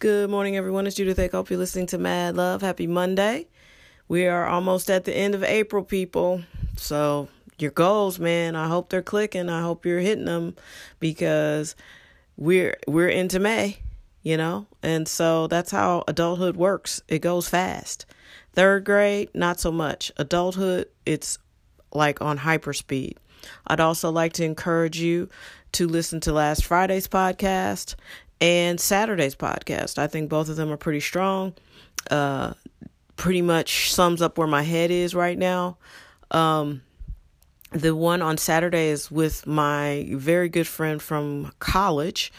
Good morning, everyone. It's Judith I hope you're listening to Mad Love. Happy Monday. We are almost at the end of April, people. So, your goals, man, I hope they're clicking. I hope you're hitting them because we're we're into May, you know? And so that's how adulthood works. It goes fast. Third grade, not so much. Adulthood, it's like on hyperspeed. I'd also like to encourage you to listen to last Friday's podcast and Saturday's podcast. I think both of them are pretty strong. Uh, pretty much sums up where my head is right now. Um, the one on Saturday is with my very good friend from college,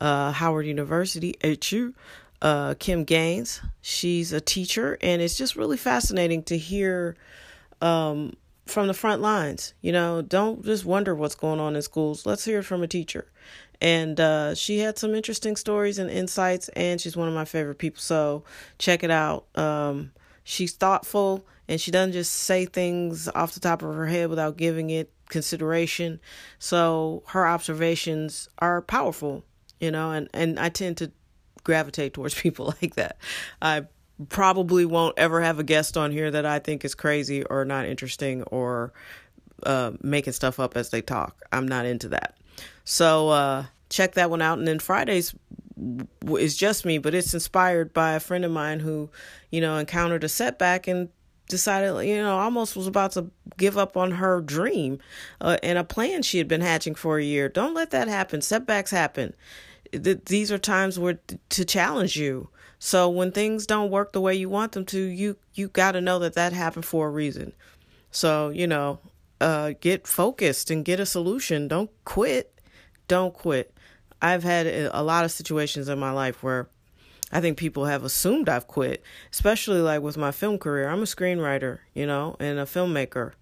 uh, Howard University, HU, uh, Kim Gaines. She's a teacher, and it's just really fascinating to hear um, from the front lines. You know, don't just wonder what's going on in schools. Let's hear it from a teacher and uh, she had some interesting stories and insights and she's one of my favorite people so check it out um, she's thoughtful and she doesn't just say things off the top of her head without giving it consideration so her observations are powerful you know and, and i tend to gravitate towards people like that i probably won't ever have a guest on here that i think is crazy or not interesting or uh, making stuff up as they talk i'm not into that so uh, check that one out. And then Fridays is just me, but it's inspired by a friend of mine who, you know, encountered a setback and decided, you know, almost was about to give up on her dream uh, and a plan she had been hatching for a year. Don't let that happen. Setbacks happen. These are times where to challenge you. So when things don't work the way you want them to, you you got to know that that happened for a reason. So you know, uh, get focused and get a solution. Don't quit don't quit. I've had a lot of situations in my life where I think people have assumed I've quit, especially like with my film career. I'm a screenwriter, you know, and a filmmaker.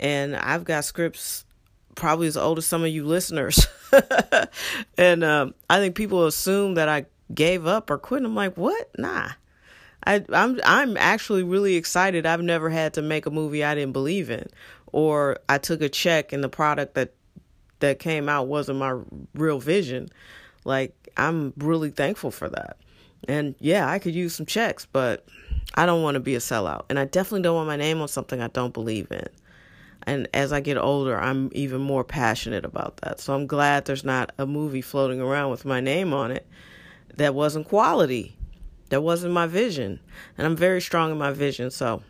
And I've got scripts probably as old as some of you listeners. and um, I think people assume that I gave up or quit. I'm like, what? Nah. I, I'm I'm actually really excited. I've never had to make a movie I didn't believe in, or I took a check and the product that that came out wasn't my real vision. Like I'm really thankful for that. And yeah, I could use some checks, but I don't want to be a sellout. And I definitely don't want my name on something I don't believe in. And as I get older, I'm even more passionate about that. So I'm glad there's not a movie floating around with my name on it that wasn't quality. That wasn't my vision. And I'm very strong in my vision. So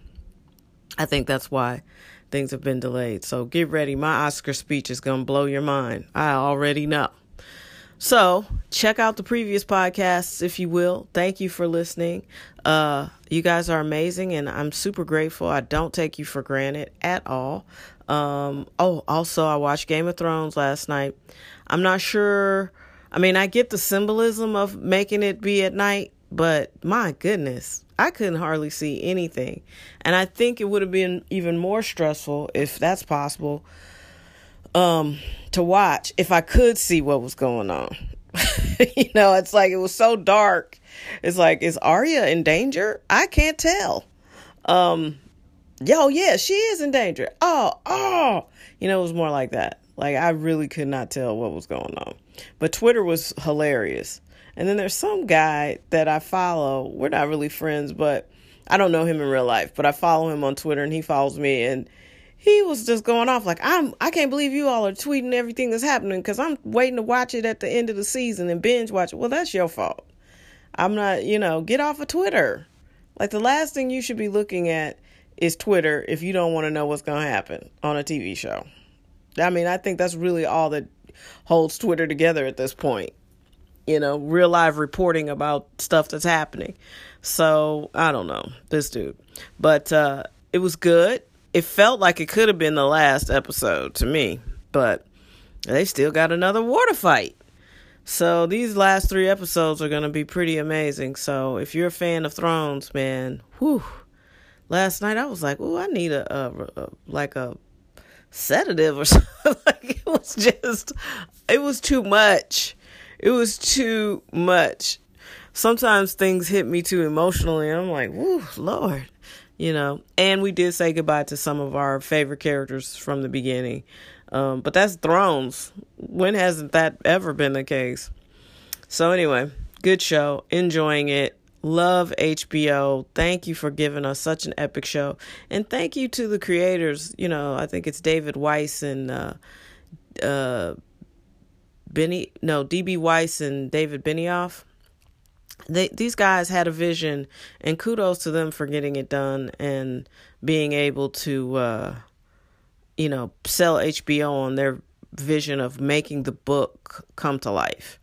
I think that's why things have been delayed. So get ready. My Oscar speech is going to blow your mind. I already know. So check out the previous podcasts if you will. Thank you for listening. Uh, you guys are amazing and I'm super grateful. I don't take you for granted at all. Um, oh, also I watched Game of Thrones last night. I'm not sure. I mean, I get the symbolism of making it be at night, but my goodness, I couldn't hardly see anything. And I think it would have been even more stressful, if that's possible, um, to watch if I could see what was going on. you know, it's like it was so dark. It's like, is Arya in danger? I can't tell. Um, yo, yeah, she is in danger. Oh, oh, you know, it was more like that. Like I really could not tell what was going on. But Twitter was hilarious. And then there's some guy that I follow. We're not really friends, but I don't know him in real life, but I follow him on Twitter and he follows me and he was just going off like I'm I can't believe you all are tweeting everything that's happening cuz I'm waiting to watch it at the end of the season and binge watch it. Well, that's your fault. I'm not, you know, get off of Twitter. Like the last thing you should be looking at is Twitter if you don't want to know what's going to happen on a TV show. I mean, I think that's really all that holds Twitter together at this point you know, real live reporting about stuff that's happening. So I don't know this dude, but uh, it was good. It felt like it could have been the last episode to me, but they still got another water fight. So these last three episodes are gonna be pretty amazing. So if you're a fan of Thrones, man, whew. Last night I was like, oh, I need a, a, a like a sedative or something. like it was just, it was too much it was too much. Sometimes things hit me too emotionally. I'm like, whoo, Lord, you know. And we did say goodbye to some of our favorite characters from the beginning. Um, but that's Thrones. When hasn't that ever been the case? So, anyway, Good show. Enjoying it. Love HBO. Thank you for giving us such an epic show. And thank you to the creators. You know, I think it's David Weiss and uh uh Benny no, DB Weiss and David Benioff. They these guys had a vision and kudos to them for getting it done and being able to uh you know, sell HBO on their vision of making the book come to life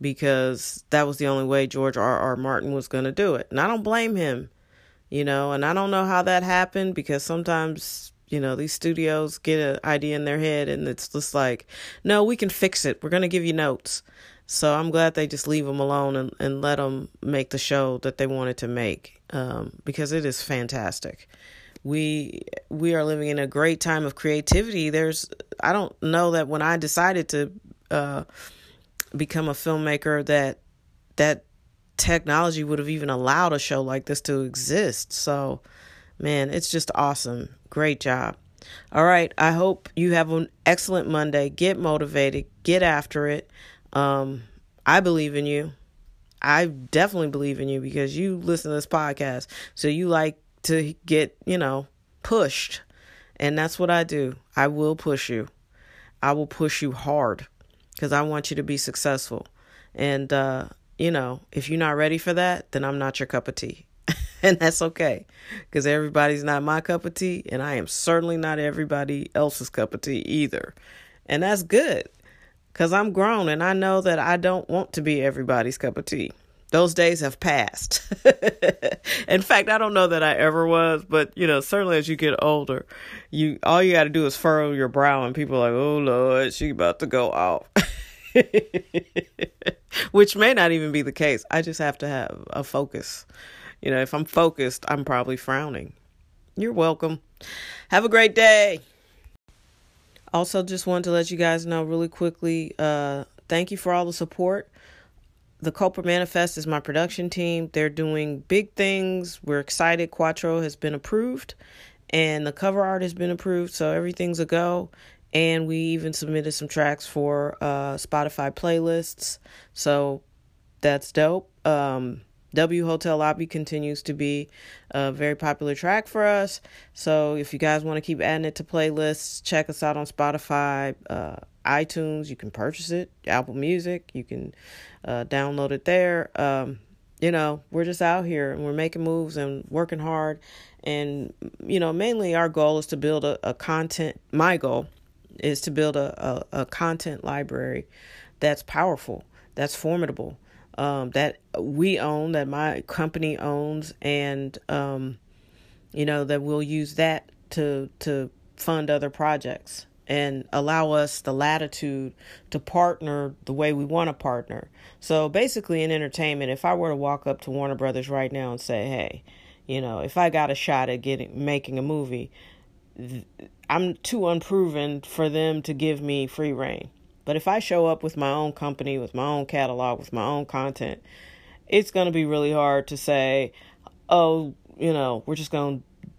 because that was the only way George R. R. Martin was going to do it. And I don't blame him, you know, and I don't know how that happened because sometimes, you know, these studios get an idea in their head and it's just like, no, we can fix it. We're going to give you notes. So I'm glad they just leave them alone and, and let them make the show that they wanted to make um, because it is fantastic. We we are living in a great time of creativity. There's I don't know that when I decided to uh, become a filmmaker that that technology would have even allowed a show like this to exist. So, man, it's just awesome. Great job. All right, I hope you have an excellent Monday. Get motivated, get after it. Um, I believe in you. I definitely believe in you because you listen to this podcast. So you like to get, you know, pushed. And that's what I do. I will push you. I will push you hard because I want you to be successful. And, uh, you know, if you're not ready for that, then I'm not your cup of tea. and that's okay because everybody's not my cup of tea. And I am certainly not everybody else's cup of tea either. And that's good because I'm grown and I know that I don't want to be everybody's cup of tea. Those days have passed. In fact, I don't know that I ever was, but you know, certainly as you get older, you all you got to do is furrow your brow, and people are like, "Oh Lord, she about to go off," which may not even be the case. I just have to have a focus. You know, if I'm focused, I'm probably frowning. You're welcome. Have a great day. Also, just wanted to let you guys know really quickly. Uh, thank you for all the support the Culper Manifest is my production team. They're doing big things. We're excited. Quattro has been approved and the cover art has been approved, so everything's a go. And we even submitted some tracks for uh, Spotify playlists, so that's dope. Um, W Hotel Lobby continues to be a very popular track for us. So if you guys want to keep adding it to playlists, check us out on Spotify, uh, iTunes. You can purchase it, Apple Music. You can uh, download it there. Um, you know, we're just out here and we're making moves and working hard. And, you know, mainly our goal is to build a, a content, my goal is to build a, a, a content library that's powerful, that's formidable, um, that we own, that my company owns, and, um, you know, that we'll use that to, to fund other projects and allow us the latitude to partner the way we want to partner. So basically, in entertainment, if I were to walk up to Warner Brothers right now and say, "Hey, you know, if I got a shot at getting making a movie, I'm too unproven for them to give me free reign. But if I show up with my own company, with my own catalog, with my own content, it's going to be really hard to say, "Oh, you know, we're just going to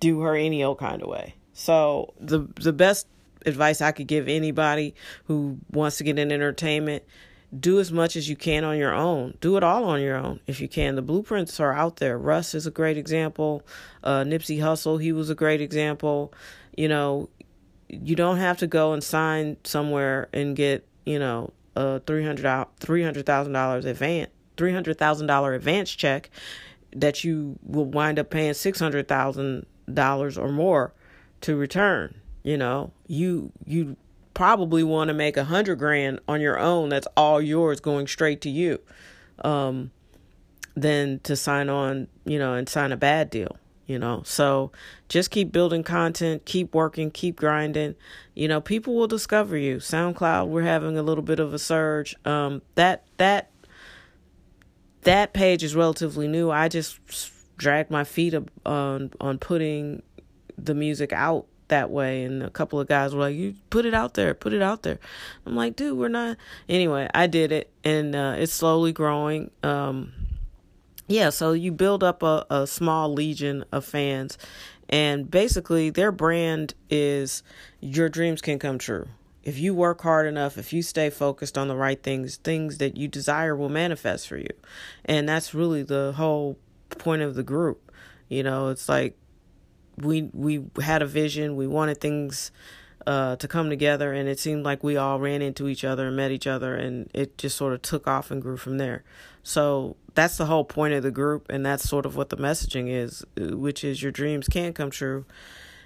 do her any old kind of way." So the the best advice I could give anybody who wants to get in entertainment do as much as you can on your own. Do it all on your own if you can. The blueprints are out there. Russ is a great example. Uh, Nipsey Hussle, he was a great example. You know, you don't have to go and sign somewhere and get, you know, a $300,000 $300, advance $300,000 advance check that you will wind up paying $600,000 or more to return. You know, you you probably want to make a hundred grand on your own. That's all yours, going straight to you. Um, than to sign on, you know, and sign a bad deal. You know, so just keep building content, keep working, keep grinding. You know, people will discover you. SoundCloud, we're having a little bit of a surge. Um, that that that page is relatively new. I just dragged my feet on on putting the music out that way and a couple of guys were like you put it out there put it out there i'm like dude we're not anyway i did it and uh, it's slowly growing um, yeah so you build up a, a small legion of fans and basically their brand is your dreams can come true if you work hard enough, if you stay focused on the right things, things that you desire will manifest for you. And that's really the whole point of the group. You know, it's like we we had a vision, we wanted things uh, to come together, and it seemed like we all ran into each other and met each other, and it just sort of took off and grew from there. So that's the whole point of the group, and that's sort of what the messaging is, which is your dreams can come true.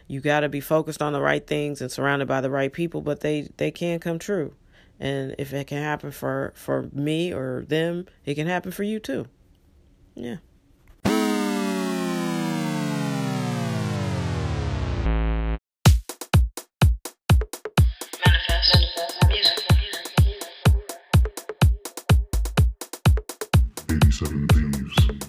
You got to be focused on the right things and surrounded by the right people but they they can come true. And if it can happen for for me or them it can happen for you too. Yeah Eighty-seven thieves.